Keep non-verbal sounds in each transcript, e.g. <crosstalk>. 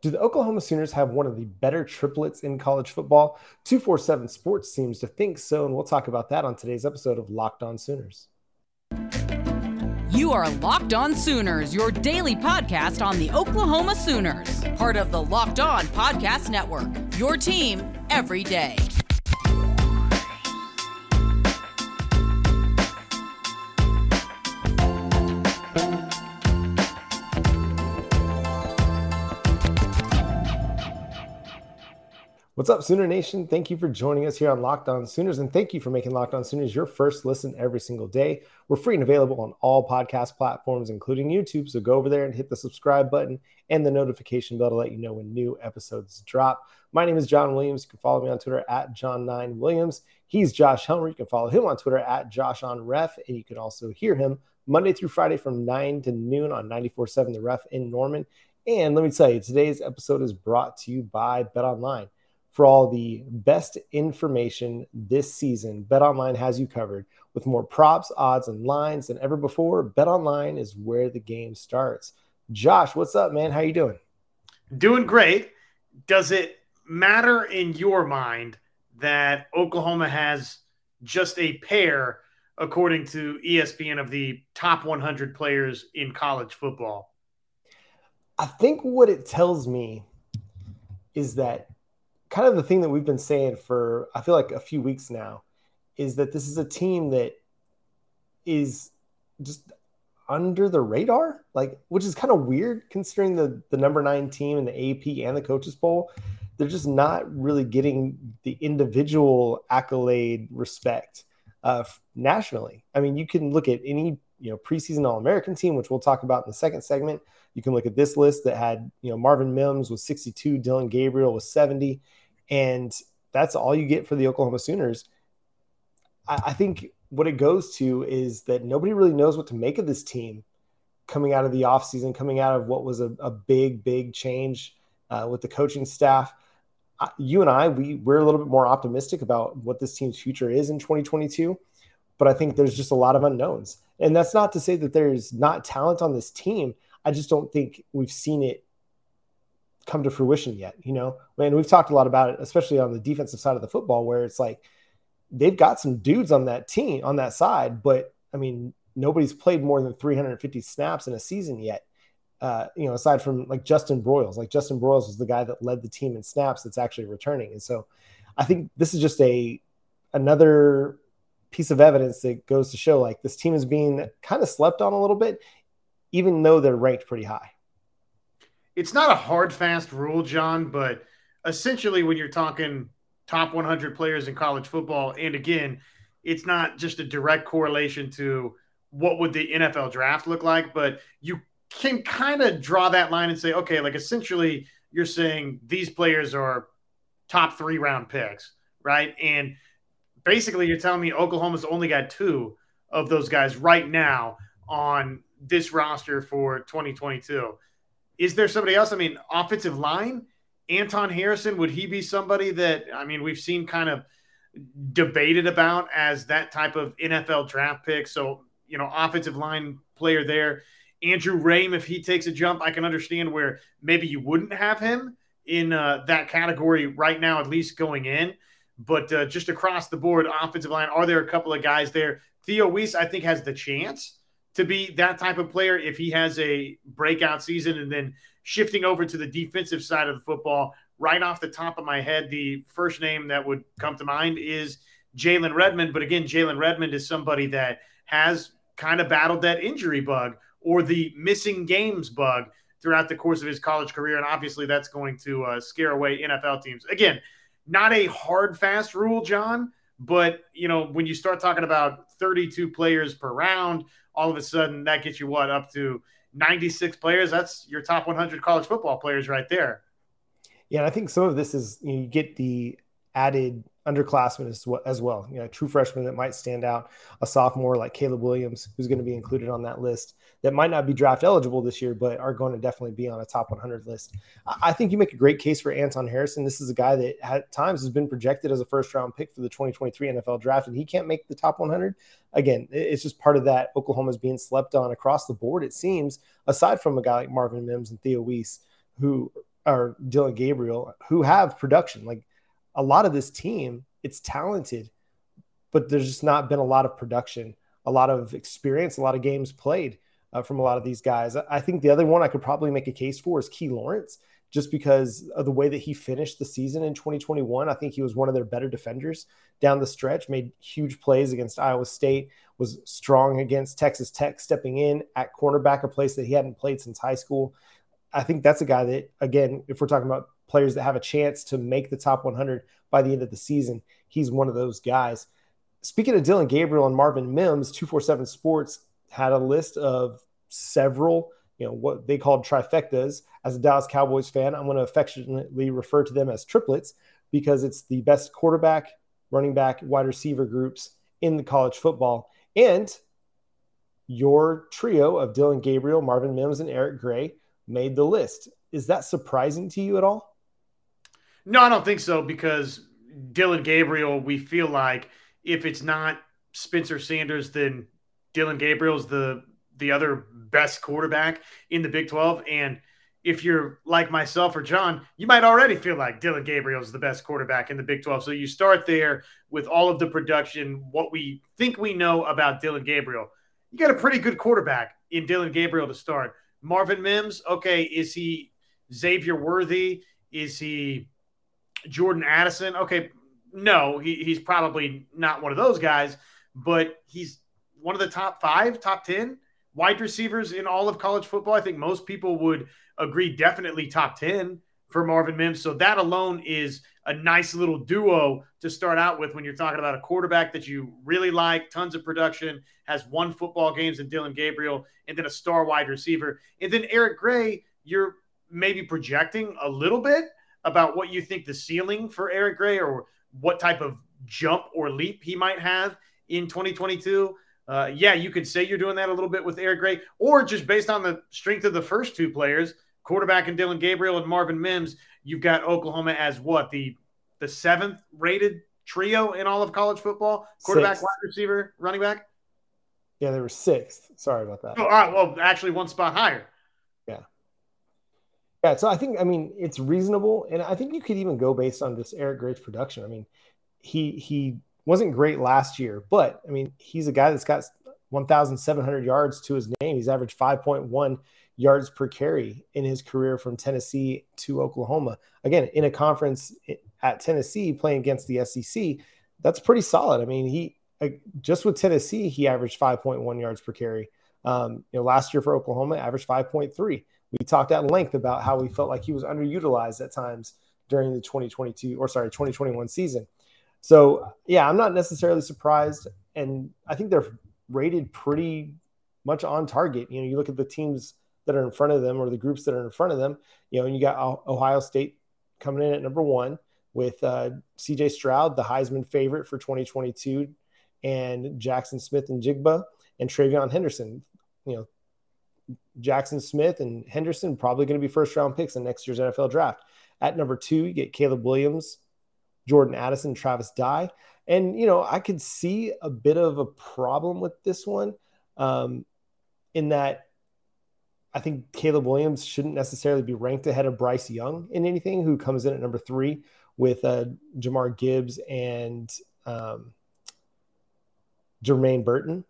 Do the Oklahoma Sooners have one of the better triplets in college football? 247 Sports seems to think so, and we'll talk about that on today's episode of Locked On Sooners. You are Locked On Sooners, your daily podcast on the Oklahoma Sooners, part of the Locked On Podcast Network. Your team every day. What's up, Sooner Nation? Thank you for joining us here on Locked On Sooners, and thank you for making Locked On Sooners your first listen every single day. We're free and available on all podcast platforms, including YouTube. So go over there and hit the subscribe button and the notification bell to let you know when new episodes drop. My name is John Williams. You can follow me on Twitter at John9Williams. He's Josh Helmer. You can follow him on Twitter at Josh on Ref, and you can also hear him Monday through Friday from 9 to noon on 94.7 The Ref in Norman. And let me tell you, today's episode is brought to you by Bet Online for all the best information this season, BetOnline has you covered with more props, odds, and lines than ever before. BetOnline is where the game starts. Josh, what's up, man? How you doing? Doing great. Does it matter in your mind that Oklahoma has just a pair, according to ESPN, of the top 100 players in college football? I think what it tells me is that kind of the thing that we've been saying for I feel like a few weeks now is that this is a team that is just under the radar, like which is kind of weird considering the the number nine team in the AP and the coaches poll. They're just not really getting the individual accolade respect uh, nationally. I mean, you can look at any you know preseason All American team, which we'll talk about in the second segment. You can look at this list that had you know Marvin Mims was 62, Dillon Gabriel was 70, and that's all you get for the Oklahoma Sooners. I, I think what it goes to is that nobody really knows what to make of this team coming out of the offseason, coming out of what was a, a big, big change uh, with the coaching staff. You and I, we we're a little bit more optimistic about what this team's future is in 2022, but I think there's just a lot of unknowns. And that's not to say that there's not talent on this team. I just don't think we've seen it come to fruition yet. You know, and we've talked a lot about it, especially on the defensive side of the football, where it's like they've got some dudes on that team on that side, but I mean, nobody's played more than 350 snaps in a season yet. Uh, you know, aside from like Justin Broiles, like Justin Broiles was the guy that led the team in snaps that's actually returning. And so I think this is just a another piece of evidence that goes to show like this team is being kind of slept on a little bit, even though they're ranked pretty high it's not a hard fast rule, John, but essentially when you're talking top 100 players in college football, and again, it's not just a direct correlation to what would the NFL draft look like, but you can kind of draw that line and say, okay, like essentially you're saying these players are top three round picks, right? And basically you're telling me Oklahoma's only got two of those guys right now on this roster for 2022. Is there somebody else? I mean, offensive line, Anton Harrison, would he be somebody that, I mean, we've seen kind of debated about as that type of NFL draft pick? So, you know, offensive line player there. Andrew Raym, if he takes a jump, I can understand where maybe you wouldn't have him in uh, that category right now, at least going in. But uh, just across the board, offensive line, are there a couple of guys there? Theo Wease, I think, has the chance to be that type of player if he has a breakout season and then shifting over to the defensive side of the football. Right off the top of my head, the first name that would come to mind is Jalen Redmond. But again, Jalen Redmond is somebody that has kind of battled that injury bug or the missing games bug throughout the course of his college career. And obviously, that's going to uh, scare away NFL teams. Again, not a hard, fast rule, John. But, you know, when you start talking about 32 players per round, all of a sudden that gets you what up to 96 players. That's your top 100 college football players right there. Yeah, and I think some of this is you, know, you get the added underclassmen as well, as well. You know, true freshmen that might stand out, a sophomore like Caleb Williams, who's going to be included on that list, that might not be draft eligible this year, but are going to definitely be on a top 100 list. I think you make a great case for Anton Harrison. This is a guy that at times has been projected as a first round pick for the 2023 NFL draft, and he can't make the top 100. Again, it's just part of that. Oklahoma's being slept on across the board, it seems, aside from a guy like Marvin Mims and Theo Wease, who or Dillon Gabriel, who have production. Like a lot of this team, it's talented, but there's just not been a lot of production, a lot of experience, a lot of games played uh, from a lot of these guys. I think the other one I could probably make a case for is Key Lawrence, just because of the way that he finished the season in 2021. I think he was one of their better defenders down the stretch, made huge plays against Iowa State, was strong against Texas Tech, stepping in at cornerback, a place that he hadn't played since high school. I think that's a guy that, again, if we're talking about players that have a chance to make the top 100 by the end of the season, he's one of those guys. Speaking of Dillon Gabriel and Marvin Mims, 247 Sports had a list of several, you know, what they called trifectas. As a Dallas Cowboys fan, I'm going to affectionately refer to them as triplets because it's the best quarterback, running back, wide receiver groups in the college football. And your trio of Dillon Gabriel, Marvin Mims, and Eric Gray made the list. Is that surprising to you at all? No, I don't think so because Dillon Gabriel, we feel like if it's not Spencer Sanders, then Dillon Gabriel's the the other best quarterback in the Big 12. And if you're like myself or John, you might already feel like Dillon Gabriel is the best quarterback in the Big 12. So you start there with all of the production, what we think we know about Dillon Gabriel. You got a pretty good quarterback in Dillon Gabriel to start. Marvin Mims, okay, is he Xavier Worthy? Is he Jordan Addison? Okay, no, he, he's probably not one of those guys, but he's one of the top five, top 10 wide receivers in all of college football. I think most people would agree definitely top 10 for Marvin Mims. So that alone is a nice little duo to start out with when you're talking about a quarterback that you really like, tons of production, has won football games in Dillon Gabriel, and then a star wide receiver. And then Eric Gray, you're maybe projecting a little bit about what you think the ceiling for Eric Gray or what type of jump or leap he might have in 2022 uh, yeah, you could say you're doing that a little bit with Eric Gray, or just based on the strength of the first two players, quarterback and Dillon Gabriel and Marvin Mims, you've got Oklahoma as what the the seventh rated trio in all of college football: quarterback, sixth. wide receiver, running back. Yeah, they were sixth. Sorry about that. Oh, all right. Well, actually, one spot higher. Yeah. So I think, I mean, it's reasonable, and I think you could even go based on just Eric Gray's production. I mean, he he wasn't great last year, but I mean, he's a guy that's got 1,700 yards to his name. He's averaged 5.1 yards per carry in his career from Tennessee to Oklahoma. Again, in a conference at Tennessee playing against the SEC, that's pretty solid. I mean, he just with Tennessee, he averaged 5.1 yards per carry. Um, you know, last year for Oklahoma, averaged 5.3. We talked at length about how we felt like he was underutilized at times during the 2022 or sorry 2021 season. So yeah, I'm not necessarily surprised, and I think they're rated pretty much on target. You know, you look at the teams that are in front of them or the groups that are in front of them. You know, and you got Ohio State coming in at number one with uh, C.J. Stroud, the Heisman favorite for 2022, and Jaxon Smith-Njigba and TreVeyon Henderson. You know, Jaxon Smith and Henderson probably going to be first round picks in next year's NFL draft. At number two, you get Caleb Williams, Jordan Addison, Travis Dye. And, you know, I could see a bit of a problem with this one um, in that I think Caleb Williams shouldn't necessarily be ranked ahead of Bryce Young in anything, who comes in at number three with uh, Jahmyr Gibbs and um, Jermaine Burton.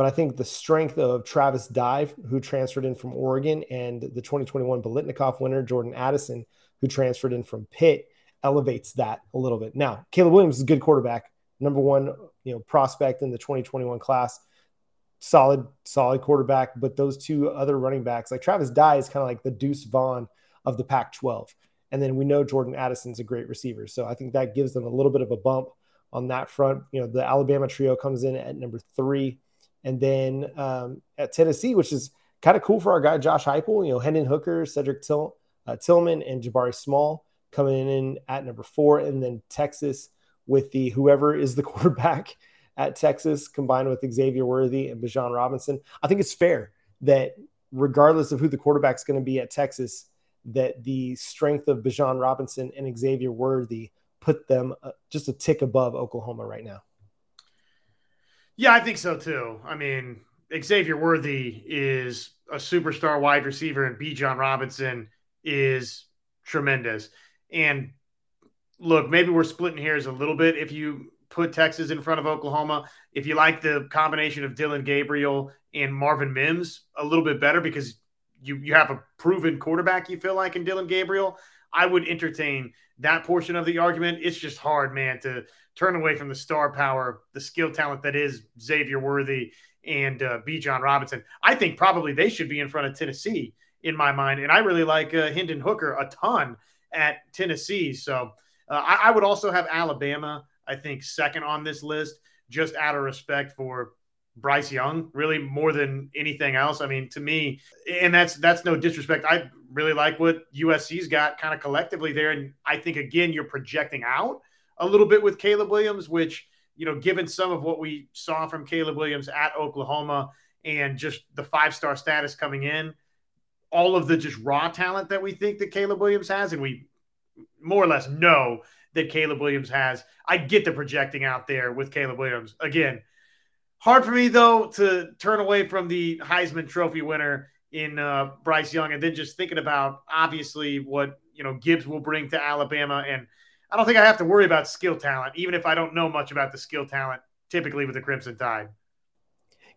But I think the strength of Travis Dye, who transferred in from Oregon, and the 2021 Biletnikoff winner, Jordan Addison, who transferred in from Pitt, elevates that a little bit. Now, Caleb Williams is a good quarterback, number one, you know, prospect in the 2021 class. Solid, solid quarterback. But those two other running backs, like Travis Dye, is kind of like the Deuce Vaughn of the Pac 12. And then we know Jordan Addison's a great receiver. So I think that gives them a little bit of a bump on that front. You know, the Alabama trio comes in at number three. And then um, at Tennessee, which is kind of cool for our guy Josh Heupel, you know, Hendon Hooker, Cedric Till, uh, Tillman, and Jabari Small coming in at number four, and then Texas with the whoever is the <laughs> quarterback at Texas combined with Xavier Worthy and Bijan Robinson. I think it's fair that regardless of who the quarterback's going to be at Texas, that the strength of Bijan Robinson and Xavier Worthy put them uh, just a tick above Oklahoma right now. Yeah, I think so too. I mean, Xavier Worthy is a superstar wide receiver, and Bijan Robinson is tremendous. And look, maybe we're splitting hairs a little bit if you put Texas in front of Oklahoma. If you like the combination of Dillon Gabriel and Marvin Mims a little bit better because you you have a proven quarterback you feel like in Dillon Gabriel, I would entertain that portion of the argument. It's just hard, man, to turn away from the star power, the skill talent that is Xavier Worthy and uh, John Robinson. I think probably they should be in front of Tennessee in my mind, and I really like uh, Hendon Hooker a ton at Tennessee. So uh, I, I would also have Alabama. I think second on this list, just out of respect for Bryce Young, really more than anything else. I mean, to me, and that's that's no disrespect. I really like what USC's got kind of collectively there, and I think again you're projecting out a little bit with Caleb Williams, which you know, given some of what we saw from Caleb Williams at Oklahoma and just the five star status coming in, all of the just raw talent that we think that Caleb Williams has, and we more or less know that Caleb Williams has. I get the projecting out there with Caleb Williams. Again, hard for me though to turn away from the Heisman Trophy winner in uh, Bryce Young, and then just thinking about obviously what you know Gibbs will bring to Alabama, and I don't think I have to worry about skill talent, even if I don't know much about the skill talent. Typically with the Crimson Tide.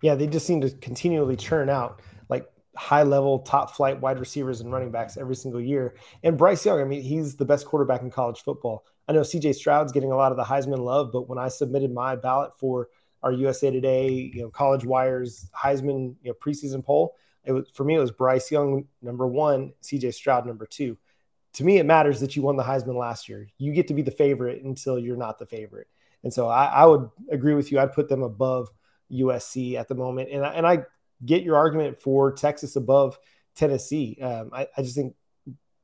Yeah, they just seem to continually churn out like high level, top flight wide receivers and running backs every single year. And Bryce Young, I mean, he's the best quarterback in college football. I know CJ Stroud's getting a lot of the Heisman love, but when I submitted my ballot for our USA Today, you know, College Wires Heisman, you know, preseason poll, it was for me it was Bryce Young number one, CJ Stroud number two. To me, it matters that you won the Heisman last year. You get to be the favorite until you're not the favorite. And so I, I would agree with you. I'd put them above USC at the moment. And I, and I get your argument for Texas above Tennessee. Um, I, I just think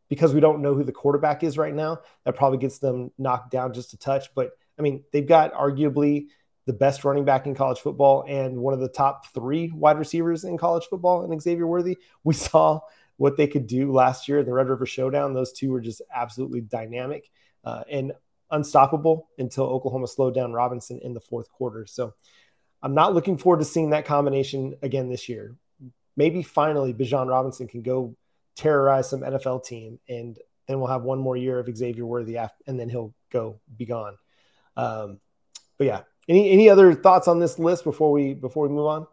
because we don't know who the quarterback is right now, that probably gets them knocked down just a touch. But I mean, they've got arguably the best running back in college football and one of the top three wide receivers in college football in Xavier Worthy. <laughs> We saw what they could do last year in the Red River Showdown. Those two were just absolutely dynamic uh, and unstoppable until Oklahoma slowed down Robinson in the fourth quarter. So I'm not looking forward to seeing that combination again this year. Maybe finally Bijan Robinson can go terrorize some NFL team, and then we'll have one more year of Xavier Worthy, after, and then he'll go be gone. Um, but yeah, any any other thoughts on this list before we before we move on?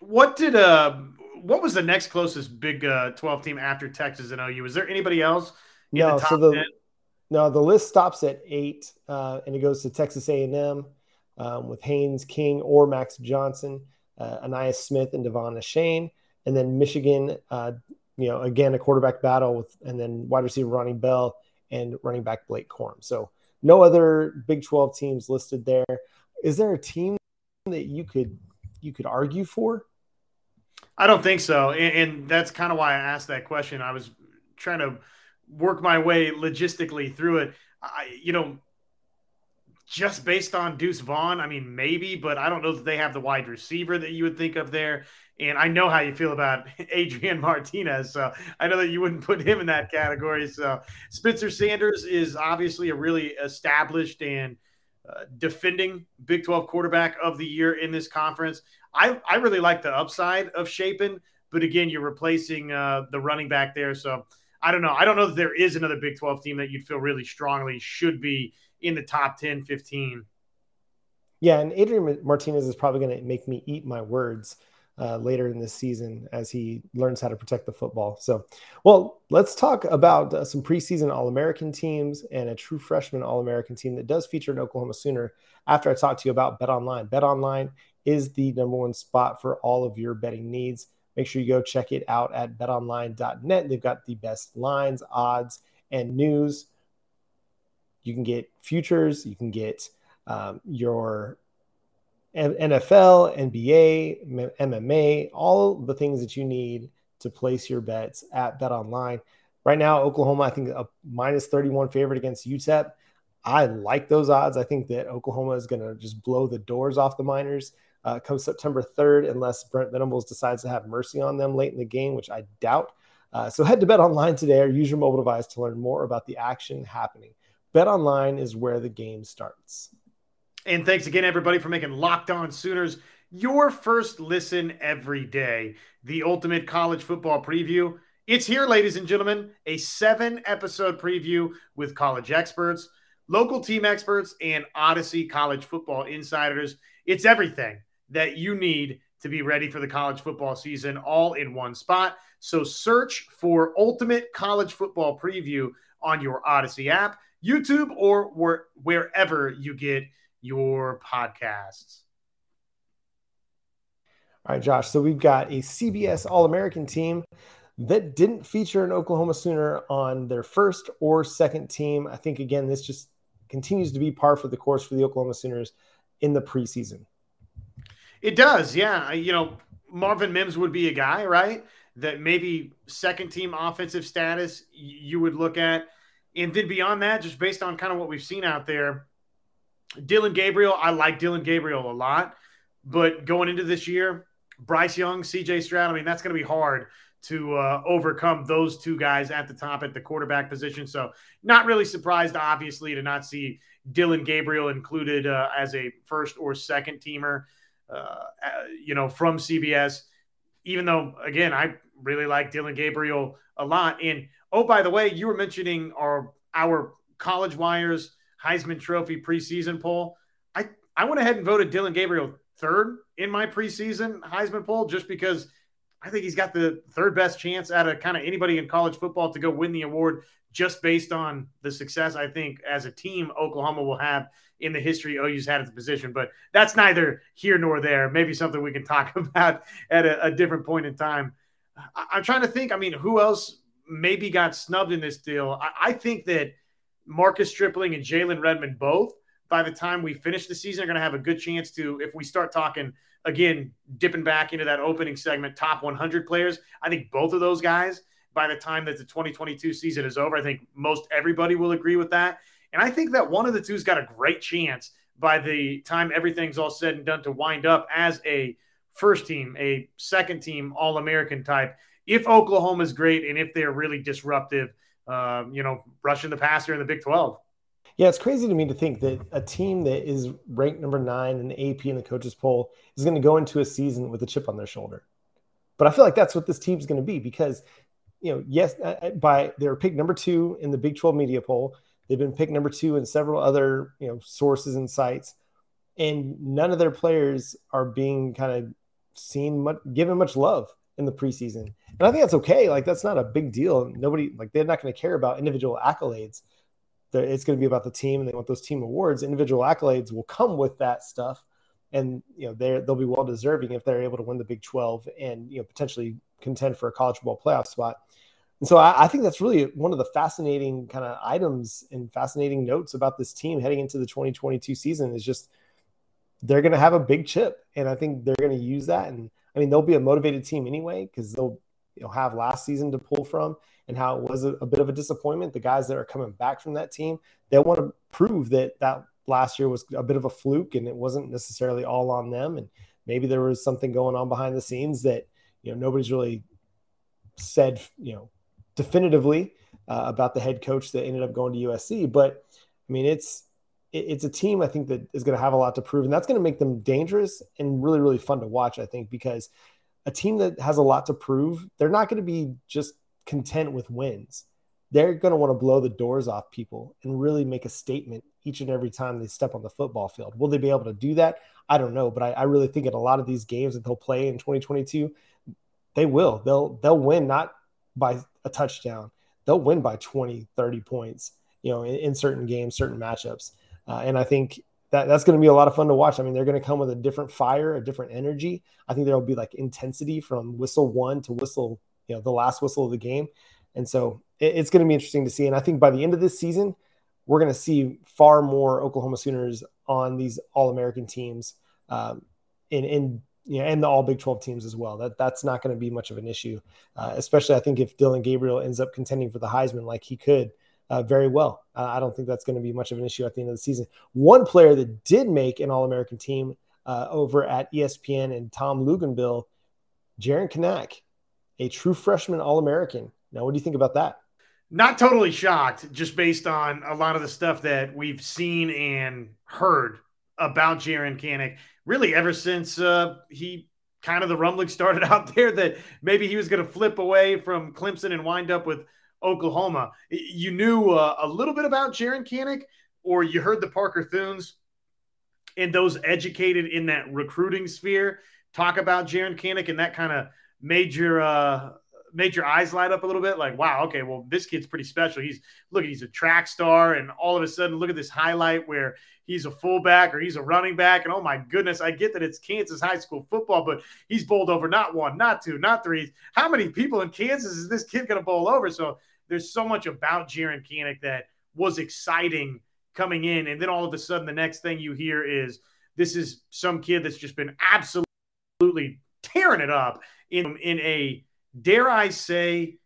What did uh what was the next closest Big uh, Twelve team after Texas and OU? Is there anybody else? no, the so the 10? no the list stops at eight, uh, and it goes to Texas A and M um, with Haynes King or Max Johnson, uh, Ainias Smith and Devon Achane, and then Michigan. Uh, you know, again a quarterback battle with, and then wide receiver Ronnie Bell and running back Blake Corum. So no other Big 12 teams listed there. Is there a team that you could you could argue for? I don't think so, and, and that's kind of why I asked that question. I was trying to work my way logistically through it. I, you know, just based on Deuce Vaughn, I mean, maybe, but I don't know that they have the wide receiver that you would think of there. And I know how you feel about <laughs> Adrian Martinez. So I know that you wouldn't put him in that category. So Spencer Sanders is obviously a really established and uh, defending Big 12 quarterback of the year in this conference. I, I really like the upside of Shapen, but again, you're replacing uh, the running back there. So I don't know. I don't know that there is another Big 12 team that you'd feel really strongly should be in the top 10, 15. Yeah, and Adrian Martinez is probably going to make me eat my words uh, later in this season as he learns how to protect the football. So, well, let's talk about uh, some preseason All American teams and a true freshman All American team that does feature an Oklahoma Sooner. After I talk to you about Bet Online, Bet Online is the number one spot for all of your betting needs. Make sure you go check it out at betonline.net. They've got the best lines, odds, and news. You can get futures, you can get um, your NFL, NBA, MMA, all the things that you need to place your bets at Bet Online. Right now, Oklahoma, I think a minus 31 favorite against UTEP. I like those odds. I think that Oklahoma is going to just blow the doors off the Miners uh, come September 3rd, unless Brent Venables decides to have mercy on them late in the game, which I doubt. Uh, so head to Bet Online today or use your mobile device to learn more about the action happening. Bet Online is where the game starts. And thanks again, everybody, for making Locked On Sooners your first listen every day. The ultimate college football preview It's here, ladies and gentlemen, a seven episode preview with college experts, local team experts, and Audacy college football insiders. It's everything that you need to be ready for the college football season all in one spot. So search for Ultimate College Football Preview on your Audacy app, YouTube, or wherever you get your podcasts. All right, Josh. So we've got a CBS All American team that didn't feature an Oklahoma Sooner on their first or second team. I think, again, this just continues to be par for the course for the Oklahoma Sooners in the preseason. It does, yeah. You know, Marvin Mims would be a guy, right? That maybe second team offensive status you would look at. And then beyond that, just based on kind of what we've seen out there, Dillon Gabriel, I like Dillon Gabriel a lot. But going into this year, Bryce Young, CJ Stroud, I mean, that's going to be hard to uh, overcome those two guys at the top at the quarterback position. So, not really surprised, obviously, to not see Dillon Gabriel included uh, as a first or second teamer, uh, uh you know, from CBS. Even though, again, I really like Dillon Gabriel a lot. And oh, by the way, you were mentioning our our College Wires Heisman Trophy preseason poll. I I went ahead and voted Dillon Gabriel third in my preseason Heisman poll just because I think he's got the third best chance out of kind of anybody in college football to go win the award just based on the success I think as a team Oklahoma will have in the history OU's had at the position. But that's neither here nor there. Maybe something we can talk <laughs> about at a, a different point in time. I, am trying to think. I mean, who else maybe got snubbed in this deal? I, I think that Marcus Stripling and Jalen Redmond both, by the time we finish the season, are going to have a good chance to, if we start talking again, dipping back into that opening segment, top 100 players. I think both of those guys, by the time that the 2022 season is over, I think most everybody will agree with that. And I think that one of the two's got a great chance by the time everything's all said and done to wind up as a first team, a second team All American type. If Oklahoma's great and if they're really disruptive, um, you know, rushing the passer in the Big 12. Yeah, it's crazy to me to think that a team that is ranked number nine in AP in the coaches poll is going to go into a season with a chip on their shoulder. But I feel like that's what this team's going to be because, you know, yes, by they were picked number two in the Big 12 media poll. They've been picked number two in several other, you know, sources and sites, and none of their players are being kind of seen much, given much love in the preseason. And I think that's okay. Like that's not a big deal. Nobody like they're not going to care about individual accolades it's going to be about the team and they want those team awards. Individual accolades will come with that stuff. And, you know, they're, they'll be well deserving if they're able to win the Big 12 and, you know, potentially contend for a college football playoff spot. And so I, I think that's really one of the fascinating kind of items and fascinating notes about this team heading into the 2022 season is just they're going to have a big chip. And I think they're going to use that. And I mean, they'll be a motivated team anyway because they'll you know have last season to pull from and how it was a, a, bit of a disappointment. The guys that are coming back from that team, they want to prove that that last year was a bit of a fluke and it wasn't necessarily all on them. And maybe there was something going on behind the scenes that you know nobody's really said you know definitively uh, about the head coach that ended up going to USC. But I mean, it's it's a team I think that is going to have a lot to prove, and that's going to make them dangerous and really really fun to watch. I think because a team that has a lot to prove, they're not going to be just content with wins. They're going to want to blow the doors off people and really make a statement each and every time they step on the football field. Will they be able to do that? I don't know, but I, I really think in a lot of these games that they'll play in 2022, they will. They'll they'll win not by a touchdown. They'll win by 20, 30 points, you know, in, in certain games, certain matchups. Uh, and I think that that's going to be a lot of fun to watch. I mean, they're going to come with a different fire, a different energy. I think there'll be like intensity from whistle one to whistle, you know, the last whistle of the game. And so it, it's going to be interesting to see. And I think by the end of this season, we're going to see far more Oklahoma Sooners on these All American teams, um, in in you know, and the All Big Twelve teams as well. That that's not going to be much of an issue, uh, especially I think if Dillon Gabriel ends up contending for the Heisman like he could uh, very well. Uh, I don't think that's going to be much of an issue at the end of the season. One player that did make an All American team uh, over at ESPN and Tom Luginbill, Jaren Kanak, a true freshman All American. Now, what do you think about that? Not totally shocked, just based on a lot of the stuff that we've seen and heard about Jaren Kanak, really ever since uh, he kind of the rumbling <laughs> started out there that maybe he was going to flip away from Clemson and wind up with Oklahoma. You knew uh, a little bit about Jaren Kanak, or you heard the Parker Thunes and those educated in that recruiting sphere talk about Jaren Kanak, and that kind of made your uh, made your eyes light up a little bit. Like, wow, okay, well, this kid's pretty special. He's look, he's a track star, and all of a sudden, look at this highlight where he's a fullback or he's a running back, and oh my goodness, I get that it's Kansas high school football, but he's bowled over not one, not two, not three. How many people in Kansas is this kid going to bowl over? So there's so much about Jaren Kanak that was exciting coming in, and then all of a sudden, the next thing you hear is this is some kid that's just been absolutely tearing it up in in a dare I say,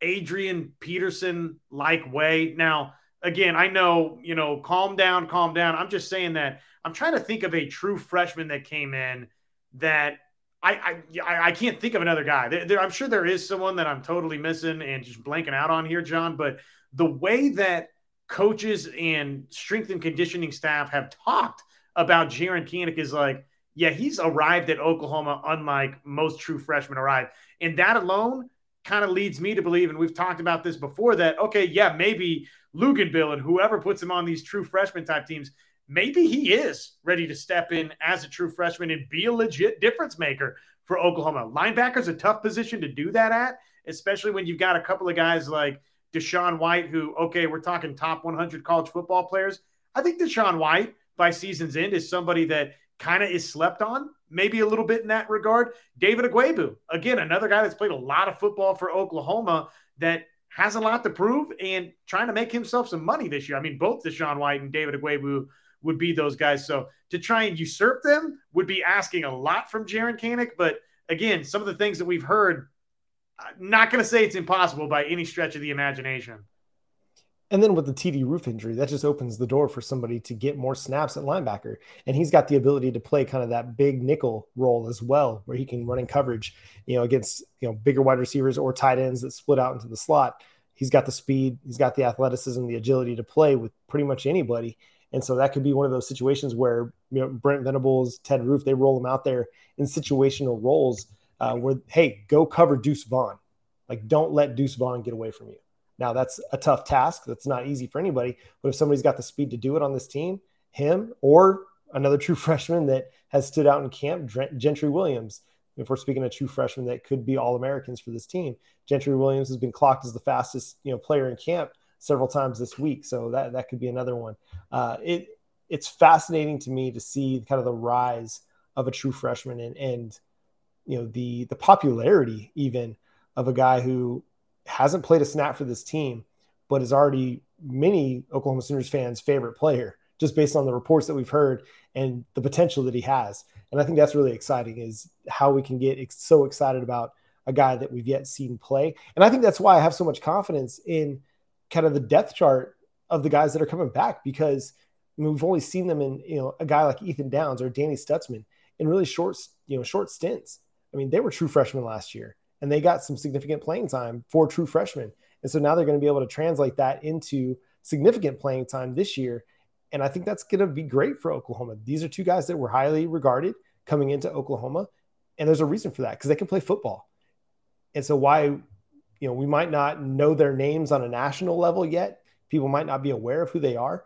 Adrian Peterson like way. Now, again, I know, you know, calm down, calm down. I'm just saying that I'm trying to think of a true freshman that came in that I I, I can't think of another guy. There, there, I'm sure there is someone that I'm totally missing and just blanking out on here, John. But the way that coaches and strength and conditioning staff have talked about Jaren Kanak is like, yeah, he's arrived at Oklahoma unlike most true freshmen arrive. And that alone kind of leads me to believe, and we've talked about this before, that, okay, yeah, maybe Luginbill and whoever puts him on these true freshman type teams, maybe he is ready to step in as a true freshman and be a legit difference maker for Oklahoma. Linebacker's a tough position to do that at, especially when you've got a couple of guys like DaShaun White, who, okay, we're talking top 100 college football players. I think DaShaun White, by season's end, is somebody that kind of is slept on, maybe a little bit in that regard. David Ugwoegbu, again, another guy that's played a lot of football for Oklahoma that has a lot to prove and trying to make himself some money this year. I mean, both DaShaun White and David Ugwoegbu would be those guys. So to try and usurp them would be asking a lot from Jaren Kanak. But again, some of the things that we've heard, not going to say it's impossible by any stretch of the imagination. And then with the TD Roof injury, that just opens the door for somebody to get more snaps at linebacker. And he's got the ability to play kind of that big nickel role as well, where he can run in coverage, you know, against, you know, bigger wide receivers or tight ends that split out into the slot. He's got the speed, he's got the athleticism, the agility to play with pretty much anybody. And so that could be one of those situations where, you know, Brent Venables, Ted Roof, they roll him out there in situational roles uh, where, hey, go cover Deuce Vaughn. Like, don't let Deuce Vaughn get away from you. Now, that's a tough task. That's not easy for anybody. But if somebody's got the speed to do it on this team, him or another <laughs> true freshman that has stood out in camp, Gentry Williams, if we're speaking of true freshmen that could be all Americans for this team, Gentry Williams has been clocked as the fastest you know player in camp several times this week. So that that could be another one. Uh, it it's fascinating to me to see kind of the rise of a true freshman and and you know the the popularity even of a guy who hasn't played a snap for this team, but is already many Oklahoma Sooners fans' favorite player, just based on the reports that we've heard and the potential that he has. And I think that's really exciting is how we can get so excited about a guy that we've yet seen play. And I think that's why I have so much confidence in kind of the depth chart of the guys that are coming back because I mean, we've only seen them in, you know, a guy like Ethan Downs or Danny Stutsman in really short, you know, short stints. I mean, they were true freshmen last year and they got some significant playing time for true freshmen. And so now they're going to be able to translate that into significant playing time this year. And I think that's going to be great for Oklahoma. These are two guys that were highly regarded coming into Oklahoma. And there's a reason for that because they can play football. And so why, you know, we might not know their names on a national level yet. People might not be aware of who they are.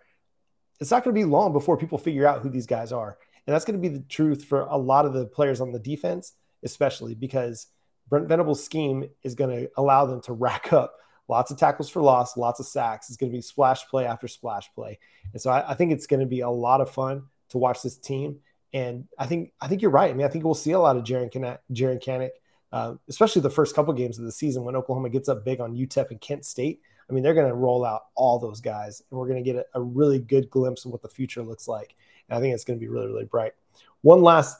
It's not going to be long before people figure out who these guys are. And that's going to be the truth for a lot of the players on the defense, especially because Brent Venables' scheme is going to allow them to rack up lots of tackles for loss, lots of sacks. It's going to be splash play after splash play, and so I, I think it's going to be a lot of fun to watch this team. And I think I think you're right. I mean, I think we'll see a lot of Jaren Kanak, Jaren Kanak, uh, especially the first couple games of the season when Oklahoma gets up big on UTEP and Kent State. I mean, they're going to roll out all those guys, and we're going to get a, a really good glimpse of what the future looks like. And I think it's going to be really, really bright. One last,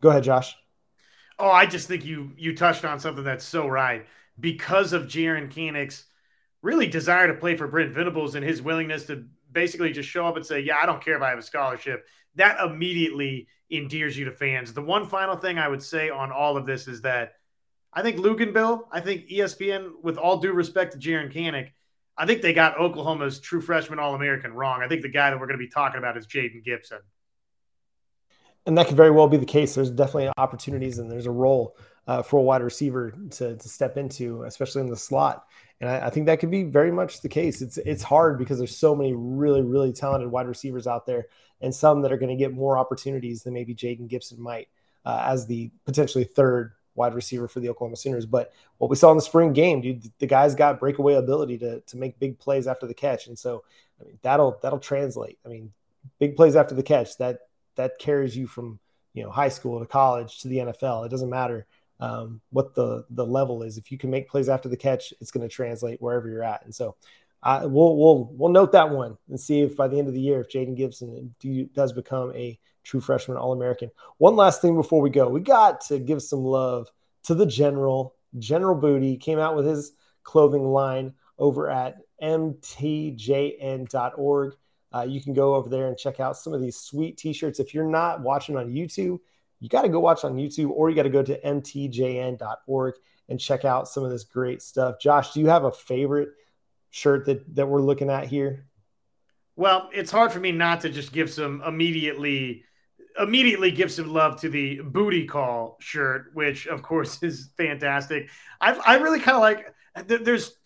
go ahead, Josh. Oh, I just think you you touched on something that's so right because of Jaren Kanak's really desire to play for Brent Venables and his willingness to basically just show up and say, "Yeah, I don't care if I have a scholarship." That immediately endears you to fans. The one final thing I would say on all of this is that I think Luginbill, I think ESPN, with all due respect to Jaren Kanak, I think they got Oklahoma's true freshman All American wrong. I think the guy that we're going to be talking about is Jaden Gibson. And that could very well be the case. There's definitely opportunities and there's a role uh, for a wide receiver to, to step into, especially in the slot. And I, I, think that could be very much the case. It's it's hard because there's so many really really talented wide receivers out there, and some that are going to get more opportunities than maybe Jaden Gibson might uh, as the potentially third wide receiver for the Oklahoma Sooners. But what we saw in the spring game, dude, the guy's got breakaway ability to to make big plays after the catch, and so I mean that'll that'll translate. I mean, big plays after the catch that that carries you from you know high school to college to the NFL. It doesn't matter um, what the the level is. If you can make plays after the catch, it's going to translate wherever you're at. And so we'll we'll we'll note that one and see if by the end of the year if Jaden Gibson do, does become a true freshman All American. One last thing before we go, we got to give some love to the general. General Booty came out with his clothing line over at mtjn.org. Uh, you can go over there and check out some of these sweet t-shirts. If you're not watching on YouTube, you got to go watch on YouTube or you got to go to mtjn.org and check out some of this great stuff. Josh, do you have a favorite shirt that, that we're looking at here? Well, it's hard for me not to just give some immediately immediately give some love to the booty call shirt, which of course <laughs> is fantastic. I I really kind of like there's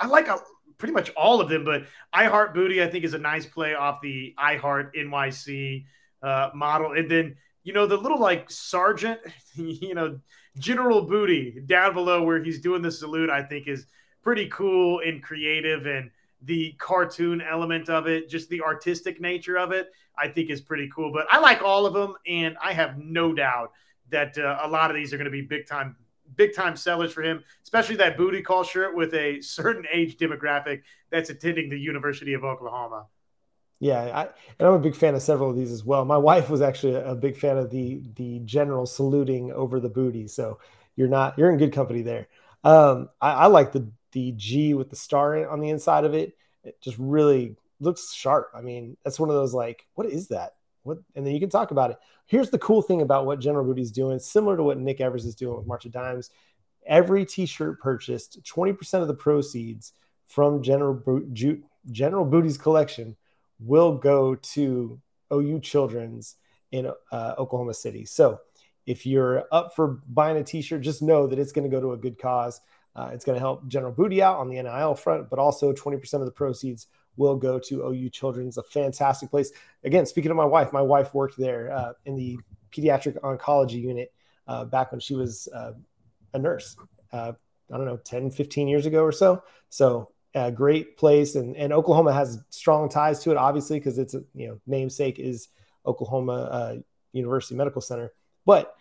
I like a, pretty much all of them, but I Heart Booty I think is a nice play off the I Heart NYC uh, model, and then you know, the little like sergeant, <laughs> you know, General Booty down below where he's doing the salute, I think is pretty cool and creative. And the cartoon element of it, just the artistic nature of it, I think is pretty cool. But I like all of them. And I have no doubt that uh, a lot of these are going to be big time big time sellers for him, especially that booty call shirt with a certain age demographic that's attending the University of Oklahoma. Yeah, I, and I'm a big fan of several of these as well. My wife was actually a big fan of the the general saluting over the booty, so you're not you're in good company there. Um, I, I like the the G with the star on the inside of it. It just really looks sharp. I mean, that's one of those like, what is that? What? And then you can talk about it. Here's the cool thing about what General Booty's doing, similar to what Nick Evers is doing with March of Dimes. Every T-shirt purchased, 20% of the proceeds from General Bo- General Booty's collection will go to OU Children's in uh, Oklahoma City. So if you're up for buying a t-shirt, just know that it's going to go to a good cause. Uh, it's going to help General Booty out on the NIL front, but also 20% of the proceeds will go to OU Children's, a fantastic place. Again, speaking of my wife, my wife worked there uh, in the pediatric oncology unit uh, back when she was uh, a nurse. Uh, I don't know, 10, 15 years ago or so. So a great place, and, and Oklahoma has strong ties to it, obviously, because it's a you know namesake is Oklahoma uh, University Medical Center. But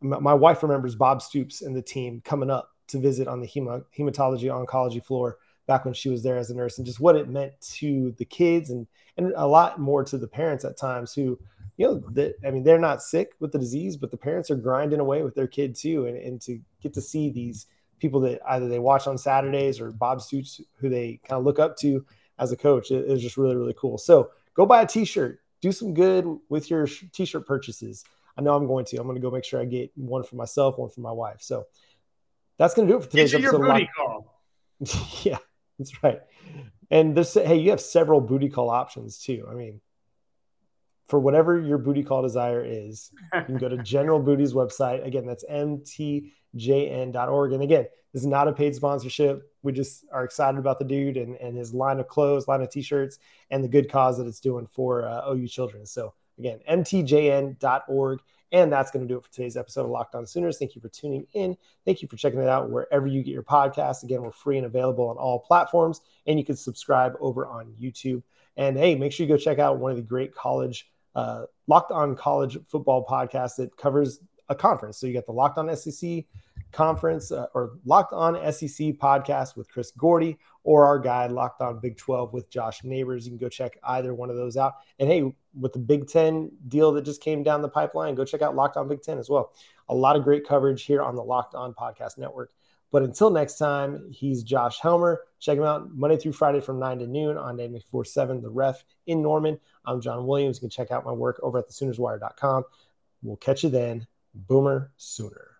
my, my wife remembers Bob Stoops and the team coming up to visit on the hematology oncology floor back when she was there as a nurse, and just what it meant to the kids and and a lot more to the parents at times who you know that I mean they're not sick with the disease, but the parents are grinding away with their kid too, and, and to get to see these people that either they watch on Saturdays or Bob Stoops, who they kind of look up to as a coach. It, was just really, really cool. So go buy a t-shirt, do some good with your t-shirt purchases. I know I'm going to. I'm going to go make sure I get one for myself, one for my wife. So that's going to do it for today's episode. Your booty call. <laughs> yeah, that's right. And this, hey, you have several booty call options too. I mean, for whatever your booty call desire is, you can go to <laughs> General Booty's website. Again, that's mtjn.org. And again, this is not a paid sponsorship. We just are excited about the dude and, and his line of clothes, line of t-shirts, and the good cause that it's doing for uh, OU children. So again, mtjn.org. And that's going to do it for today's episode of Locked On Sooners. Thank you for tuning in. Thank you for checking it out wherever you get your podcast. Again, we're free and available on all platforms, and you can subscribe over on YouTube. And hey, make sure you go check out one of the great college uh, Locked On College Football podcast that covers a conference. So you got the Locked On SEC conference uh, or Locked On SEC podcast with Chris Gordy or our guy Locked On Big 12 with Josh Neighbors. You can go check either one of those out. And hey, with the Big 10 deal that just came down the pipeline, go check out Locked On Big 10 as well. A lot of great coverage here on the Locked On Podcast Network. But until next time, he's Josh Helmer. Check him out Monday through Friday from 9 to noon on 94.7 The Ref in Norman. I'm John Williams. You can check out my work over at thesoonerswire.com. We'll catch you then. Boomer Sooner.